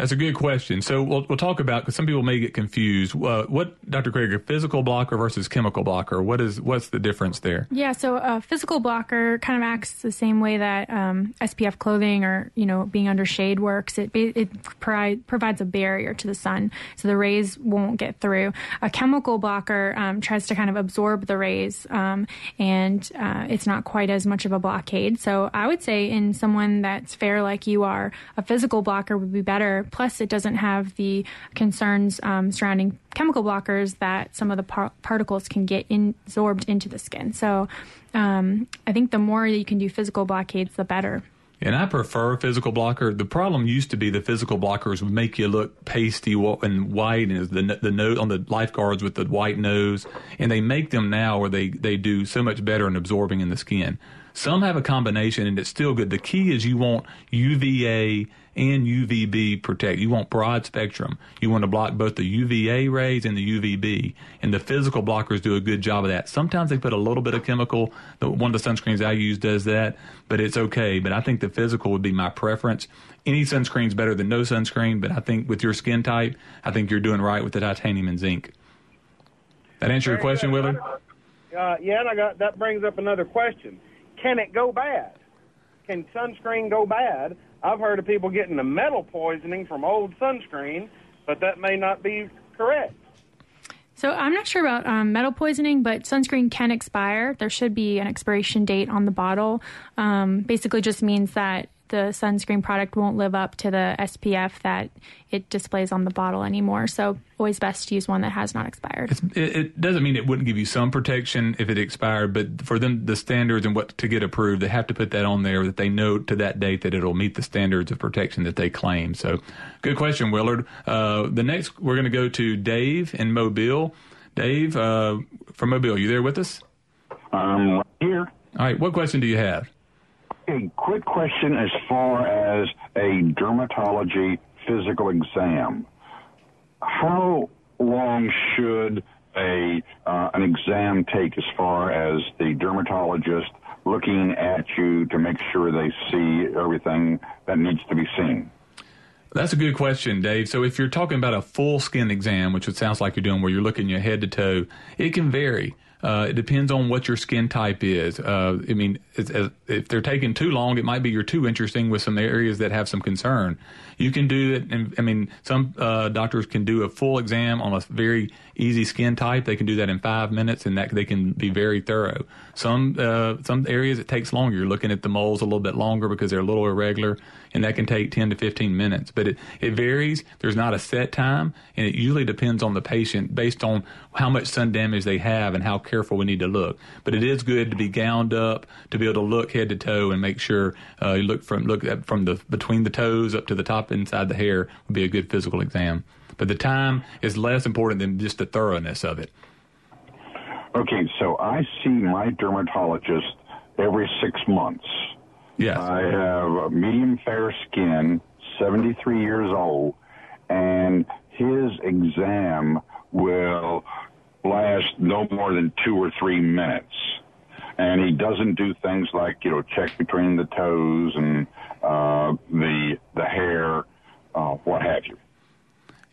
That's a good question. So we'll, we'll talk about because some people may get confused. Uh, what, Dr. Craig, a physical blocker versus chemical blocker? What is what's the difference there? Yeah, so a physical blocker kind of acts the same way that um, SPF clothing or you know being under shade works. It it provide, provides a barrier to the sun, so the rays won't get through. A chemical blocker um, tries to kind of absorb the rays, um, and uh, it's not quite as much of a blockade. So I would say in someone that's fair like you are, a physical blocker would be better Plus, it doesn't have the concerns um, surrounding chemical blockers that some of the par- particles can get in- absorbed into the skin. So um, I think the more you can do physical blockades, the better. And I prefer physical blocker. The problem used to be the physical blockers would make you look pasty and white, and the the nose on the lifeguards with the white nose. And they make them now where they they do so much better in absorbing in the skin. Some have a combination, and it's still good. The key is you want UVA and UVB protect. You want broad spectrum. You want to block both the UVA rays and the UVB. And the physical blockers do a good job of that. Sometimes they put a little bit of chemical. One of the sunscreens I use does that, but it's okay. But I think the physical would be my preference. Any sunscreen's better than no sunscreen, but I think with your skin type, I think you're doing right with the titanium and zinc. That answer your question, Willard? Uh, yeah, and I got that brings up another question. Can it go bad? Can sunscreen go bad? I've heard of people getting the metal poisoning from old sunscreen, but that may not be correct. So I'm not sure about um, metal poisoning, but sunscreen can expire. There should be an expiration date on the bottle. Um, basically, just means that the sunscreen product won't live up to the SPF that it displays on the bottle anymore. So always best to use one that has not expired. It, it, doesn't mean it wouldn't give you some protection if it expired, but for them the standards and what to get approved, they have to put that on there that they know to that date that it'll meet the standards of protection that they claim. So good question, Willard. Uh, the next we're going to go to Dave in Mobile. Dave uh, from Mobile, you there with us? I'm right here. All right, what question do you have? A quick question as far as a dermatology physical exam. How long should a uh, an exam take as far as the dermatologist looking at you to make sure they see everything that needs to be seen? That's a good question, Dave. So if you're talking about a full skin exam, which it sounds like you're doing, where you're looking your head to toe, it can vary. Uh, it depends on what your skin type is. Uh, I mean, it's, it's, if they're taking too long, it might be you're too interesting with some areas that have some concern. You can do it, and I mean, some uh, doctors can do a full exam on a very easy skin type. They can do that in five minutes, and that they can be very thorough. Some uh, some areas it takes longer. You're looking at the moles a little bit longer because they're a little irregular, and that can take 10 to 15 minutes. But it, it varies. There's not a set time, and it usually depends on the patient based on how much sun damage they have and how careful we need to look. But it is good to be gowned up to be able to look head to toe and make sure uh, you look from look at, from the between the toes up to the top inside the hair would be a good physical exam. But the time is less important than just the thoroughness of it. Okay, so I see my dermatologist every six months. Yes. I have medium fair skin, 73 years old, and his exam will last no more than two or three minutes. And he doesn't do things like, you know, check between the toes and uh, the the hair, uh, what have you.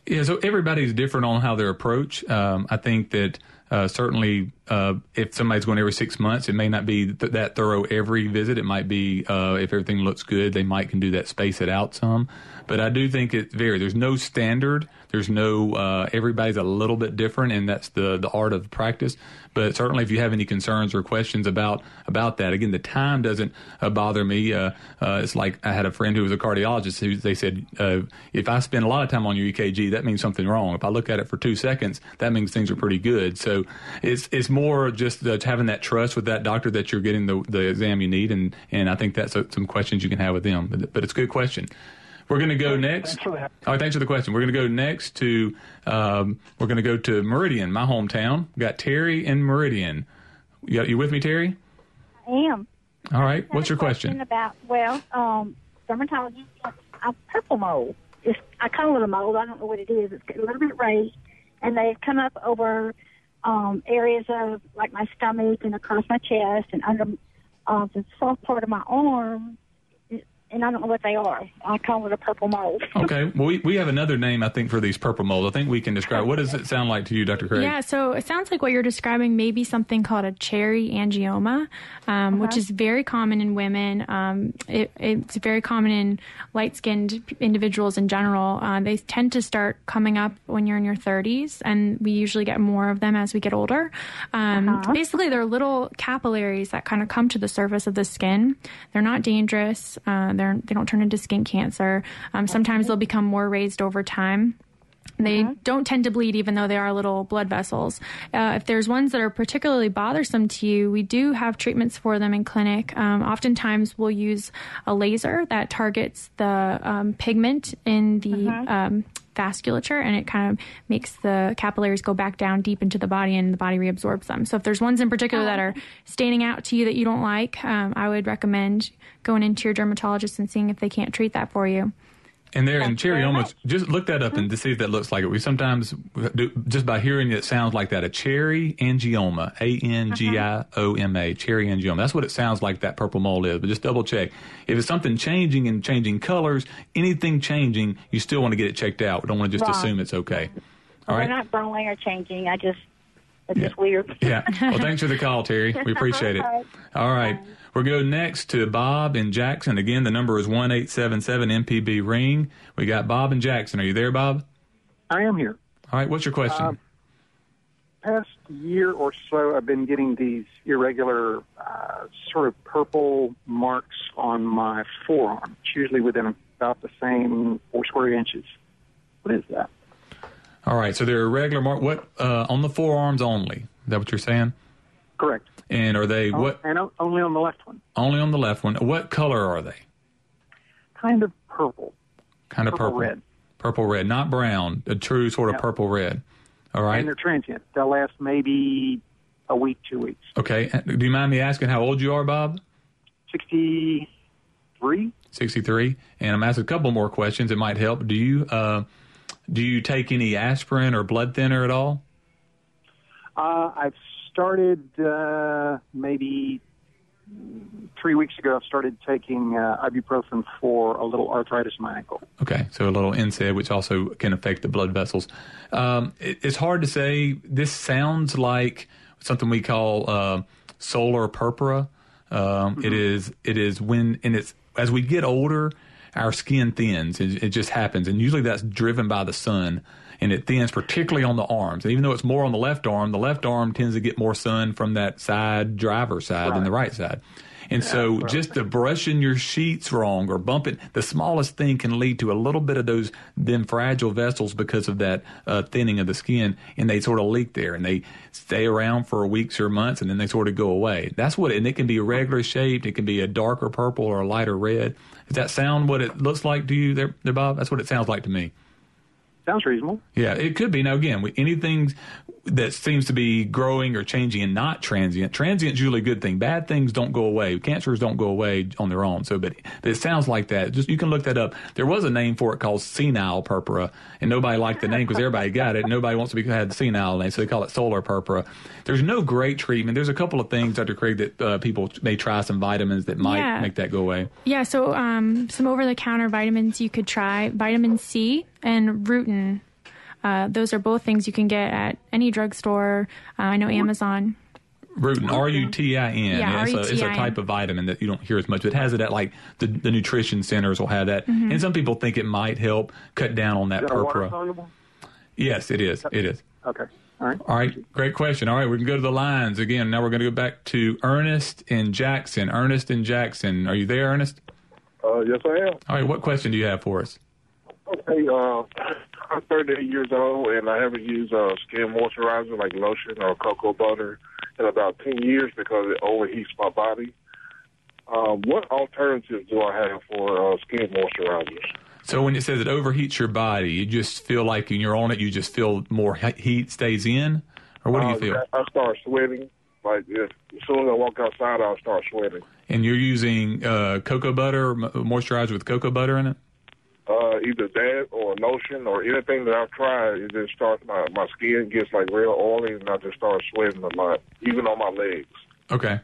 Yeah, so everybody's different on how approach. Um, I think that uh, certainly, uh, if somebody's going every six months, it may not be th- that thorough every visit. It might be uh, if everything looks good, they might can do that, space it out some. But I do think it varies. There's no standard. There's no uh, everybody's a little bit different, and that's the the art of practice. But certainly, if you have any concerns or questions about about that, again, the time doesn't uh, bother me. Uh, uh, it's like I had a friend who was a cardiologist who they said uh, if I spend a lot of time on your EKG, that means something wrong. If I look at it for two seconds, that means things are pretty good. So it's it's more just uh, having that trust with that doctor that you're getting the the exam you need, and and I think that's a, some questions you can have with them. But, but it's a good question. We're going to go next. Thanks for the, oh, thanks for the question. We're going to go next to um, we're going to go to Meridian, my hometown. We got Terry in Meridian. You, got, you with me, Terry? I am. All right. What's your question? question? About well, um, dermatology, a purple mole. It's, I call it a mole. I don't know what it is. It's a little bit raised, and they've come up over um, areas of like my stomach and across my chest and under uh, the soft part of my arm and I don't know what they are. I call it a purple mold. okay. Well, we, we have another name, I think, for these purple molds. I think we can describe. What does it sound like to you, Dr. Craig? Yeah, so it sounds like what you're describing may be something called a cherry angioma, um, uh-huh. which is very common in women. Um, it, it's very common in light skinned individuals in general. Uh, they tend to start coming up when you're in your 30s, and we usually get more of them as we get older. Um, uh-huh. Basically, they're little capillaries that kind of come to the surface of the skin. They're not dangerous. Uh, they're, they don't turn into skin cancer. Um, sometimes they'll become more raised over time. They don't tend to bleed, even though they are little blood vessels. Uh, if there's ones that are particularly bothersome to you, we do have treatments for them in clinic. Um, oftentimes, we'll use a laser that targets the um, pigment in the um, vasculature, and it kind of makes the capillaries go back down deep into the body, and the body reabsorbs them. So, if there's ones in particular that are standing out to you that you don't like, um, I would recommend going into your dermatologist and seeing if they can't treat that for you. And there in cherryomas, just look that up and mm-hmm. to see if that looks like it. We sometimes do, just by hearing it, it sounds like that. A cherry angioma, A N G I O M A, uh-huh. cherry angioma. That's what it sounds like that purple mole is. But just double check. If it's something changing and changing colors, anything changing, you still want to get it checked out. We don't want to just Right. assume it's okay. All They're not growing or changing. I just, it's just weird. Yeah. Well, thanks for the call, Terry. We appreciate it. All right. All right. We're going to go next to Bob in Jackson. Again, the number is 1877 MPB ring. We got Bob in Jackson. Are you there, Bob? I am here. All right. What's your question? Um, past year or so, I've been getting these irregular, uh, sort of purple marks on my forearm. It's usually within about the same four square inches. What is that? All right. So they're irregular mark. What, uh, on the forearms only? Is that what you're saying? Correct. And are they Oh, what, and only on the left one. only on the left one? What color are they? Kind of purple. Kind of Purple purple. red. Purple red, not brown. A true sort of No. purple red. All right. And they're transient. They'll last maybe a week, two weeks. Okay. Do you mind me asking how old you are, Bob? 63? 63. And I'm asking a couple more questions. It might help. Do you uh, do you take any aspirin or blood thinner at all? Uh, I've started uh, maybe three weeks ago. I've started taking uh, ibuprofen for a little arthritis in my ankle. Okay, so a little NSAID, which also can affect the blood vessels. Um, it, it's hard to say. This sounds like something we call uh, solar purpura. Um, it is. It is when, and it's as we get older, our skin thins. It, it just happens, and usually that's driven by the sun. And it thins, particularly on the arms. And even though it's more on the left arm, the left arm tends to get more sun from that side, driver side, than the right side. And so just the brushing your sheets wrong or bumping the smallest thing can lead to a little bit of those then fragile vessels because of that uh, thinning of the skin and they sort of leak there and they stay around for weeks or months and then they sort of go away. That's what and it can be irregular shaped, it can be a darker purple or a lighter red. Does that sound what it looks like to you there, there Bob? That's what it sounds like to me. Sounds reasonable. Yeah, it could be. Now, again, anything that seems to be growing or changing and not transient, transient's usually a good thing. Bad things don't go away. Cancers don't go away on their own. So, but, but it sounds like that. Just you can look that up. There was a name for it called senile purpura, and nobody liked the name because everybody got it. Nobody wants to be had the senile name, so they call it solar purpura. There's no great treatment. There's a couple of things, Dr. Craig, that uh, people may try some vitamins that might Yeah. make that go away. Yeah, so um, some over the counter vitamins you could try vitamin C and rutin. Uh, those are both things you can get at any drugstore. Uh, I know Amazon. Rutin, R U T I N. Yeah, It's a, it's a R-U-T-I-N. type of vitamin that you don't hear as much. But it has it at like the, the nutrition centers will have that. Mhm. And some people think it might help cut down on that Is that a purpura. soluble? Yes, it is. It is. Okay. All right. All right. Great question. All right. We can go to the lines again. Now we're going to go back to Ernest in Jackson. Ernest in Jackson. Are you there, Ernest? Uh, yes, I am. All right. What question do you have for us? Okay, uh, I'm 38 years old, and I haven't used uh, skin moisturizer like lotion or cocoa butter in about 10 years because it overheats my body. Uh, what alternatives do I have for uh, skin moisturizers? So when it says it overheats your body, you just feel like when you're on it, you just feel more heat stays in? Or what do you Uh, feel? I start sweating. Like if, as soon as I walk outside, I'll start sweating. And you're using uh, cocoa butter, moisturizer with cocoa butter in it? Uh, either that or lotion or anything that I've tried, it just starts my my skin gets like real oily, and I just start sweating a lot, even on my legs. Okay.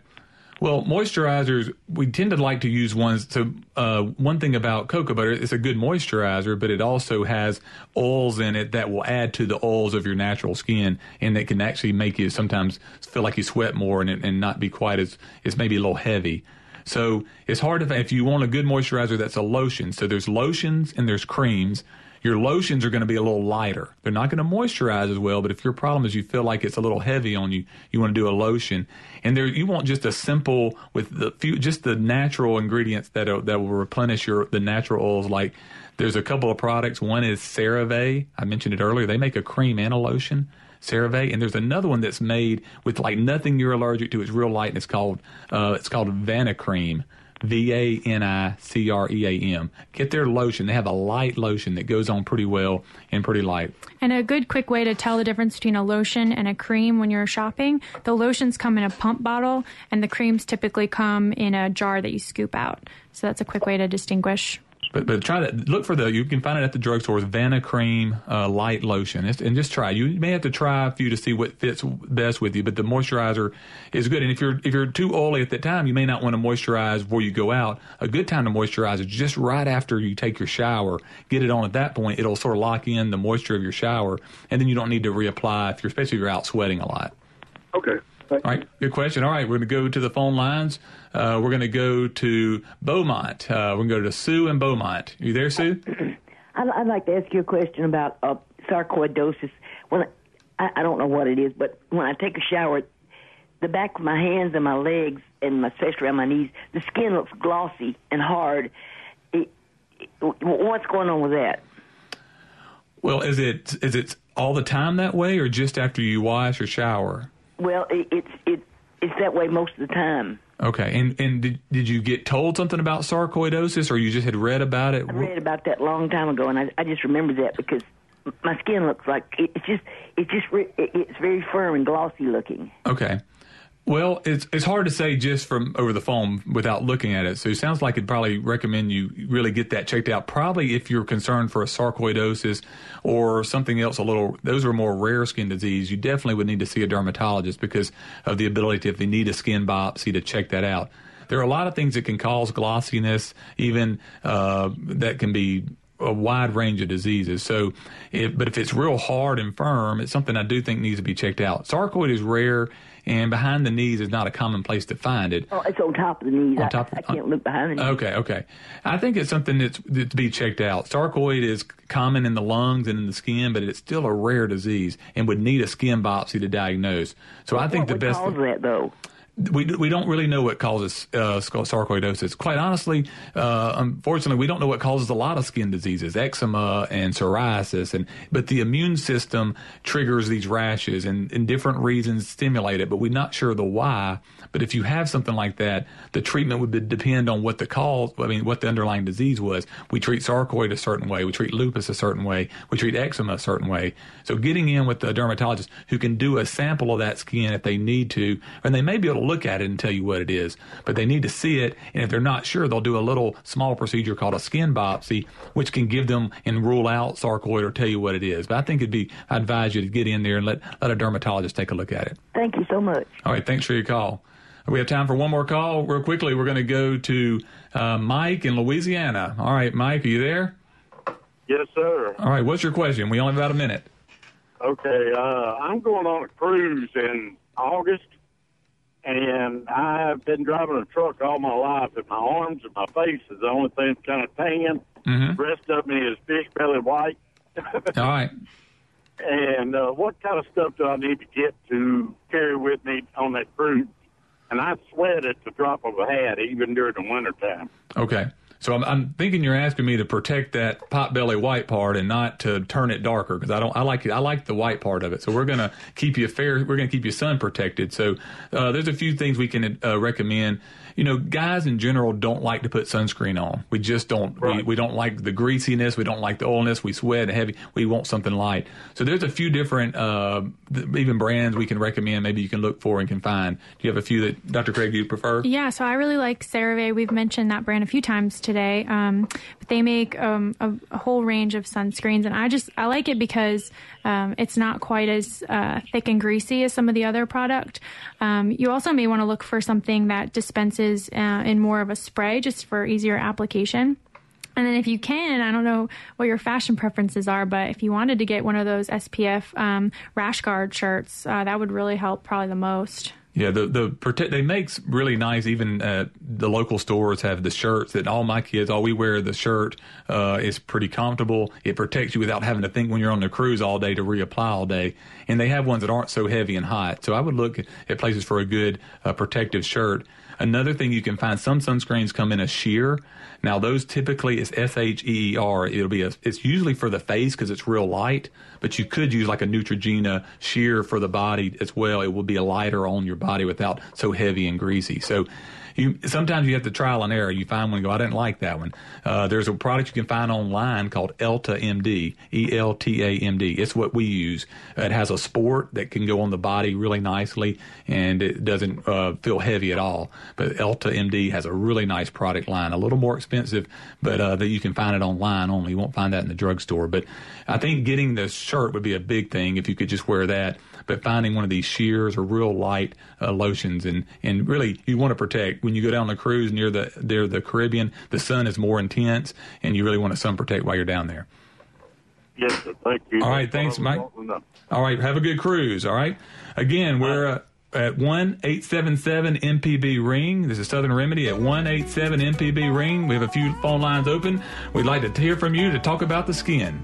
Well, moisturizers, we tend to like to use ones. So, uh, one thing about cocoa butter, it's a good moisturizer, but it also has oils in it that will add to the oils of your natural skin, and that can actually make you sometimes feel like you sweat more and, and not be quite as, it's maybe a little heavy. So, it's hard to, if you want a good moisturizer that's a lotion. So, there's lotions and there's creams. Your lotions are going to be a little lighter. They're not going to moisturize as well, but if your problem is you feel like it's a little heavy on you, you want to do a lotion. And there, you want just a simple with the few, just the natural ingredients that are, that will replenish your the natural oils like There's a couple of products. One is CeraVe. I mentioned it earlier. They make a cream and a lotion. CeraVe, and there's another one that's made with like nothing you're allergic to. It's real light, and it's called uh, it's called Vanicream. V A N I C R E A M. Get their lotion. They have a light lotion that goes on pretty well and pretty light. And a good quick way to tell the difference between a lotion and a cream when you're shopping, the lotions come in a pump bottle and the creams typically come in a jar that you scoop out. So that's a quick way to distinguish. But but try to look for the you can find it at the drugstores Vanicream uh, light lotion it's, and just try. You may have to try a few to see what fits best with you. But the moisturizer is good. And if you're if you're too oily at that time, you may not want to moisturize before you go out. A good time to moisturize is just right after you take your shower. Get it on at that point. It'll sort of lock in the moisture of your shower, and then you don't need to reapply if you're especially if you're out sweating a lot. Okay. All right, good question. All right, we're going to go to the phone lines. Uh, we're going to go to Beaumont. Uh, we're going to go to Sue and Beaumont. Are You there, Sue? I'd, I'd like to ask you a question about uh, sarcoidosis. When I, I don't know what it is, but when I take a shower, the back of my hands and my legs, and my especially around my knees, the skin looks glossy and hard. It, it, what's going on with that? Well, is it is it all the time that way, or just after you wash or shower? Well, it, it's it it's that way most of the time. Okay, and and did, did you get told something about sarcoidosis, or you just had read about it? I read about that a long time ago, and I, I just remember that because my skin looks like it's just it's just re- it's very firm and glossy looking. Okay. Well, it's it's hard to say just from over the phone without looking at it. So it sounds like I'd probably recommend you really get that checked out. Probably if you're concerned for a sarcoidosis or something else a little, those are more rare skin disease. You definitely would need to see a dermatologist because of the ability to, if they need a skin biopsy to check that out. There are a lot of things that can cause glossiness, even uh, that can be a wide range of diseases. So, if, but if it's real hard and firm, it's something I do think needs to be checked out. Sarcoid is rare, and behind the knees is not a common place to find it. Oh, it's on top of the knees. On I, top I can't look behind the knees. Okay, okay. I think it's something that's, that's to be checked out. Sarcoid is common in the lungs and in the skin, but it's still a rare disease and would need a skin biopsy to diagnose. So I think what the would best. cause that though? We, we don't really know what causes uh, sarcoidosis. Quite honestly, uh, unfortunately, we don't know what causes a lot of skin diseases, eczema and psoriasis, and but the immune system triggers these rashes, and, and different reasons stimulate it. But we're not sure the why. But if you have something like that, the treatment would be, depend on what the cause. I mean, what the underlying disease was. We treat sarcoid a certain way. We treat lupus a certain way. We treat eczema a certain way. So getting in with a dermatologist who can do a sample of that skin if they need to, and they may be able to look at it and tell you what it is, but they need to see it. And if they're not sure, they'll do a little small procedure called a skin biopsy, which can give them and rule out sarcoid or tell you what it is. But I think it'd be, I'd advise you to get in there and let, let a dermatologist take a look at it. Thank you so much. All right. Thanks for your call. We have time for one more call. Real quickly, we're going to go to uh, Mike in Louisiana. All right, Mike, are you there? Yes, sir. All right, what's your question? We only have about a minute. Okay, uh, I'm going on a cruise in August, and I've been driving a truck all my life, and my arms and my face is the only thing that's kind of tan. Mm-hmm. The rest of me is fish belly white. All right. And uh, what kind of stuff do I need to get to carry with me on that cruise? And I sweat at the drop of a hat, even during the wintertime. Okay. So I'm, I'm thinking you're asking me to protect that pot belly white part and not to turn it darker because I don't I like it I like the white part of it. So we're gonna keep you fair. We're gonna keep you sun protected. So uh, there's a few things we can uh, recommend. You know, guys in general don't like to put sunscreen on. We just don't. We, we don't like the greasiness. We don't like the oilness. We sweat heavy. We want something light. So there's a few different uh, th- even brands we can recommend. Maybe you can look for and can find. Do you have a few that Dr. Craig you prefer? Yeah, so I really like CeraVe. We've mentioned that brand a few times today. Um, but they make um, a, a whole range of sunscreens, and I just I like it because um, it's not quite as uh, thick and greasy as some of the other product. Um, you also may want to look for something that dispenses uh, in more of a spray, just for easier application. And then if you can, I don't know what your fashion preferences are, but if you wanted to get one of those SPF um, rash guard shirts, uh, that would really help probably the most. Yeah, the the they make really nice. Even uh, the local stores have the shirts that all my kids all we wear. The shirt uh, is pretty comfortable. It protects you without having to think when you're on the cruise all day to reapply all day. And they have ones that aren't so heavy and hot. So I would look at places for a good uh, protective shirt. Another thing you can find some sunscreens come in a sheer. Now those typically is S H E E R. It'll be a, it's usually for the face because it's real light, but you could use like a Neutrogena sheer for the body as well. It will be a lighter on your body without so heavy and greasy. So you sometimes you have to trial and error. You find one and go, I didn't like that one. Uh, there's a product you can find online called Elta MD, E L T A M D. It's what we use. It has a sport that can go on the body really nicely, and it doesn't uh, feel heavy at all. But Elta MD has a really nice product line, a little more expensive, but uh, that you can find it online only. You won't find that in the drugstore. But I think getting the shirt would be a big thing if you could just wear that but finding one of these sheers or real light uh, lotions and and really you want to protect when you go down the cruise near the near the Caribbean the sun is more intense and you really want to sun protect while you're down there. Yes, sir. Thank you. All right, thanks, Mike. All right, have a good cruise. All right. Again, we're uh, at one eight seven seven MPB ring. This is Southern Remedy at one eight seven MPB ring. We have a few phone lines open. We'd like to hear from you to talk about the skin.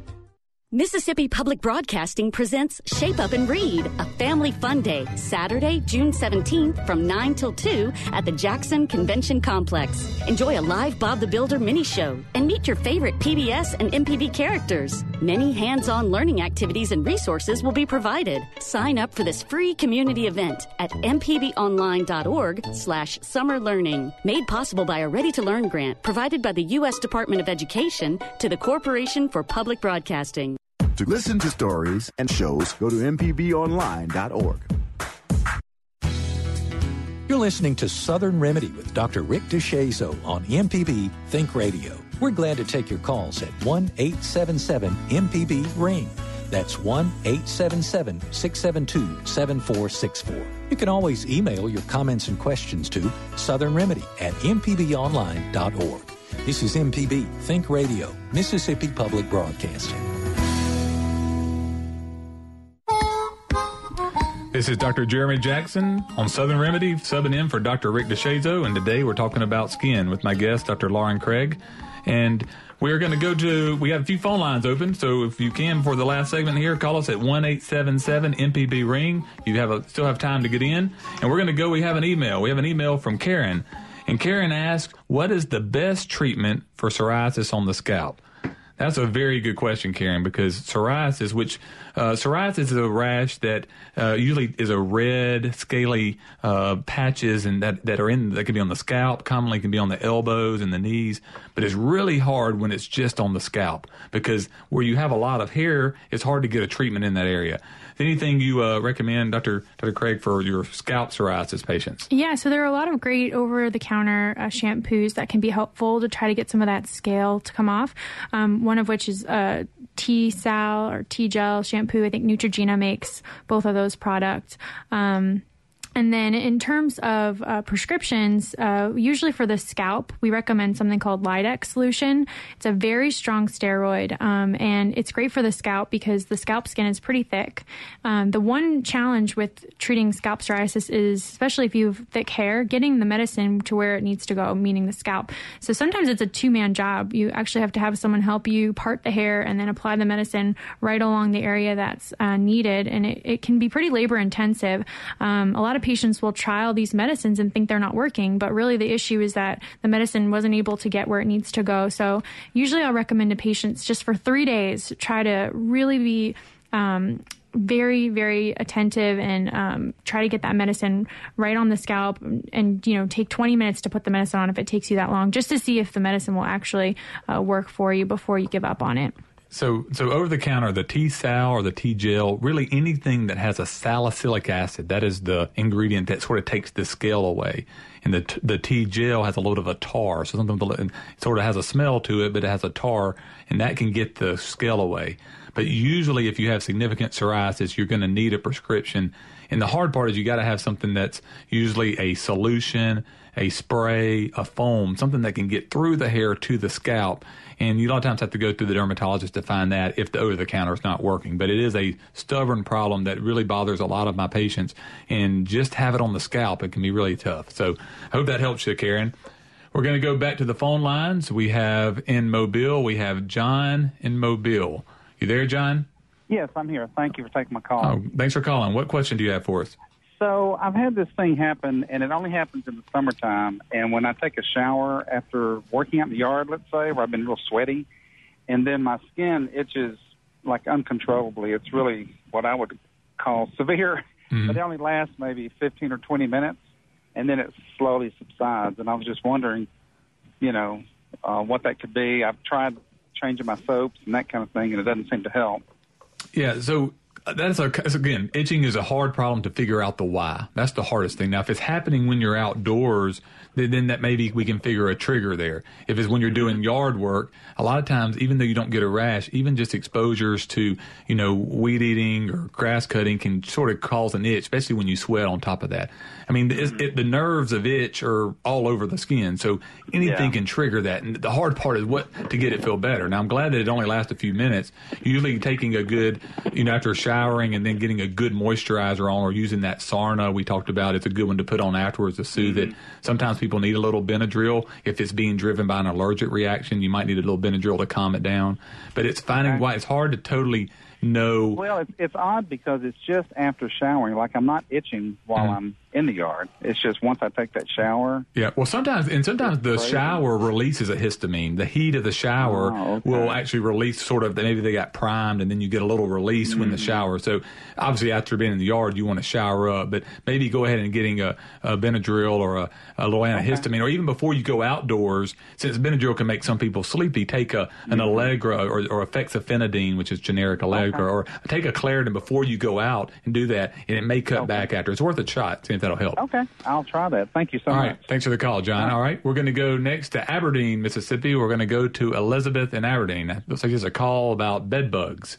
Mississippi Public Broadcasting presents Shape Up and Read, a family fun day, Saturday, June 17th from 9 till 2 at the Jackson Convention Complex. Enjoy a live Bob the Builder mini show and meet your favorite PBS and MPB characters. Many hands-on learning activities and resources will be provided. Sign up for this free community event at mpbonline.org slash summer learning. Made possible by a Ready to Learn grant provided by the U.S. Department of Education to the Corporation for Public Broadcasting. To listen to stories and shows, go to mpbonline.org. You're listening to Southern Remedy with Dr. Rick DeShazo on MPB Think Radio. We're glad to take your calls at 1 877 MPB Ring. That's 1 877 672 7464. You can always email your comments and questions to Southern Remedy at MPBOnline.org. This is MPB Think Radio, Mississippi Public Broadcasting. This is Dr. Jeremy Jackson on Southern Remedy, subbing in for Dr. Rick DeShazo, and today we're talking about skin with my guest, Dr. Lauren Craig. And we're going to go to, we have a few phone lines open, so if you can, for the last segment here, call us at 1 877 MPB Ring. You have a, still have time to get in. And we're going to go, we have an email. We have an email from Karen. And Karen asked, What is the best treatment for psoriasis on the scalp? That's a very good question, Karen, because psoriasis, which uh, psoriasis is a rash that uh, usually is a red, scaly uh, patches and that, that are in that can be on the scalp. Commonly, can be on the elbows and the knees, but it's really hard when it's just on the scalp because where you have a lot of hair, it's hard to get a treatment in that area. Anything you uh, recommend, Dr. Dr. Craig, for your scalp psoriasis patients? Yeah, so there are a lot of great over the counter uh, shampoos that can be helpful to try to get some of that scale to come off. Um, one of which is uh, T Sal or T Gel shampoo. I think Neutrogena makes both of those products. Um, and then in terms of uh, prescriptions, uh, usually for the scalp, we recommend something called Lidex solution. It's a very strong steroid, um, and it's great for the scalp because the scalp skin is pretty thick. Um, the one challenge with treating scalp psoriasis is, especially if you have thick hair, getting the medicine to where it needs to go, meaning the scalp. So sometimes it's a two-man job. You actually have to have someone help you part the hair and then apply the medicine right along the area that's uh, needed, and it, it, can be pretty labor intensive. Um, a lot of of patients will trial these medicines and think they're not working, but really the issue is that the medicine wasn't able to get where it needs to go. So usually I'll recommend to patients just for three days, try to really be um, very very attentive and um, try to get that medicine right on the scalp and you know take 20 minutes to put the medicine on if it takes you that long just to see if the medicine will actually uh, work for you before you give up on it So, so over the counter, the T sal or the T gel, really anything that has a salicylic acid, that is the ingredient that sort of takes the scale away. And the the T gel has a bit of a tar, so something sort of has a smell to it, but it has a tar, and that can get the scale away. But usually, if you have significant psoriasis, you're going to need a prescription. And the hard part is you got to have something that's usually a solution, a spray, a foam, something that can get through the hair to the scalp. And you a lot of times have to go through the dermatologist to find that if the over the counter is not working. But it is a stubborn problem that really bothers a lot of my patients. And just have it on the scalp, it can be really tough. So I hope that helps you, Karen. We're going to go back to the phone lines. We have in Mobile, we have John in Mobile. You there, John? Yes, I'm here. Thank you for taking my call. Oh, thanks for calling. What question do you have for us? So I've had this thing happen, and it only happens in the summertime. And when I take a shower after working out in the yard, let's say, where I've been real sweaty, and then my skin itches like uncontrollably. It's really what I would call severe, but it only lasts maybe 15 or 20 minutes, and then it slowly subsides. And I was just wondering, you know, uh, what that could be. I've tried changing my soaps and that kind of thing, and it doesn't seem to help. Yeah, so that's again, itching is a hard problem to figure out the why. That's the hardest thing. Now, if it's happening when you're outdoors, then, that maybe we can figure a trigger there. If it's when you're doing mm-hmm. yard work, a lot of times, even though you don't get a rash, even just exposures to you know weed eating or grass cutting can sort of cause an itch, especially when you sweat on top of that. I mean, it's- mm-hmm. it, the nerves of itch are all over the skin, so anything Yeah. can trigger that. And the hard part is what to get it feel better. Now, I'm glad that it only lasts a few minutes. Usually, taking a good, you know, after showering and then getting a good moisturizer on, or using that Sarna we talked about, it's a good one to put on afterwards to soothe it. Mm-hmm. Sometimes people need a little Benadryl if it's being driven by an allergic reaction. You might need a little Benadryl to calm it down. But it's finding why it's hard to totally know. Well, it's, it's odd because it's just after showering. Like I'm not itching while Mm-hmm. I'm in the yard. It's just once I take that shower. Yeah, well, sometimes and sometimes the Crazy. shower releases a histamine. The heat of the shower Oh, okay. will actually release sort of. Maybe they got primed, and then you get a little release when the Mm. shower. So obviously, after being in the yard, you want to shower up, but maybe go ahead and getting a, a Benadryl or a, a little antihistamine, or even before you go outdoors, since Benadryl can make some people sleepy, take a an Mm-hmm. Allegra or, or a fexofenadine, which is generic Allegra, or take a Claritin before you go out and do that, and it may cut back after. It's worth a shot. If that'll help. Okay, I'll try that. Thank you so All much. right. Thanks for the call, John. All right. We're going to go next to Aberdeen, Mississippi. We're going to go to Elizabeth in Aberdeen. It Looks like there's a call about bed bugs.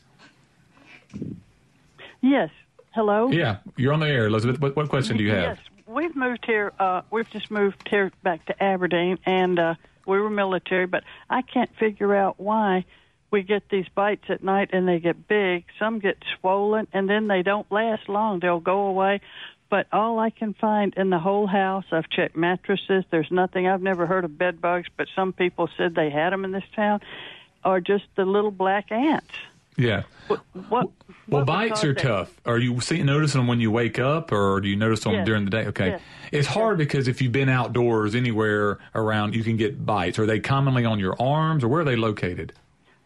Yes. Hello. Yeah. You're on the air, Elizabeth. What, what question do you have? Yes, we've moved here. Uh, we've just moved here back to Aberdeen, and uh, we were military, but I can't figure out why we get these bites at night and they get big. Some get swollen, and then they don't last long. They'll go away. But all I can find in the whole house, I've checked mattresses. There's nothing. I've never heard of bed bugs, but some people said they had them in this town, are just the little black ants. Yeah. What? Well, what bites are that? tough. Are you see, noticing them when you wake up, or do you notice them Yes. during the day? Okay, Yes. it's hard because if you've been outdoors anywhere around, you can get bites. Are they commonly on your arms, or where are they located?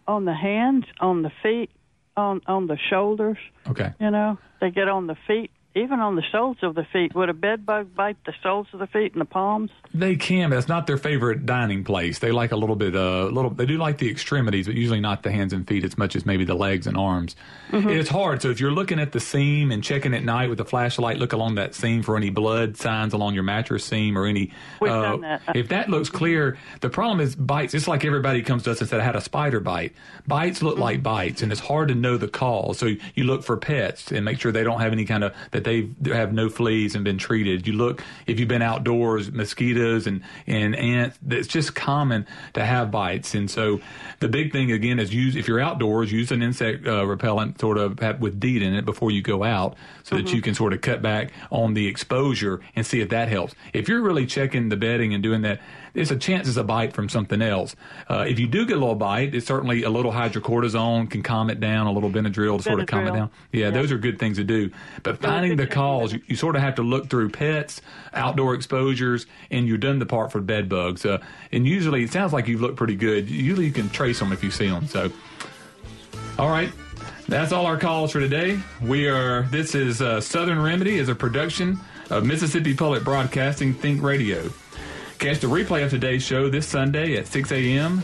on the hands, on the feet, on on the shoulders. Okay. You know, they get on the feet, even on the soles of the feet. Would a bed bug bite the soles of the feet and the palms? They can, but it's not their favorite dining place. They like a little bit, uh, little. They do like the extremities, but usually not the hands and feet as much as maybe the legs and arms. Mm-hmm. It's hard. So if you're looking at the seam and checking at night with a flashlight, look along that seam for any blood signs along your mattress seam or any. We've uh, done that. If that looks clear, the problem is bites. It's like everybody comes to us and said I had a spider bite. Bites look like bites, and it's hard to know the cause. So you look for pets and make sure they don't have any kind of that they have no fleas and been treated. You look if you've been outdoors, mosquitoes and and ants. It's just common to have bites, and so the big thing again is use if you're outdoors, use an insect uh, repellent sort of with DEET in it before you go out, so that you can sort of cut back on the exposure and see if that helps. If you're really checking the bedding and doing that, it's a chance it's a bite from something else. Uh, if you do get a little bite, it's certainly a little hydrocortisone can calm it down, a little Benadryl to sort of calm it Benadryl. down. Yeah, those are good things to do. But finding the cause, you, you sort of have to look through pets, outdoor exposures, and you've done the part for bed bugs. Uh, and usually, it sounds like you've looked pretty good. Usually, you can trace them if you see them. So, all right. That's all our calls for today. We are, this is uh, Southern Remedy is a production of Mississippi Public Broadcasting Think Radio. Catch the replay of today's show this Sunday at 6 a.m.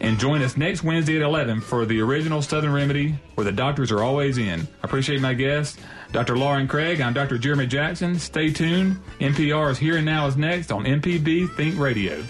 And join us next Wednesday at 11 for the original Southern Remedy where the doctors are always in. I appreciate my guests, Dr. Lauren Craig. I'm Dr. Jeremy Jackson. Stay tuned. NPR's Here and Now is next on MPB Think Radio.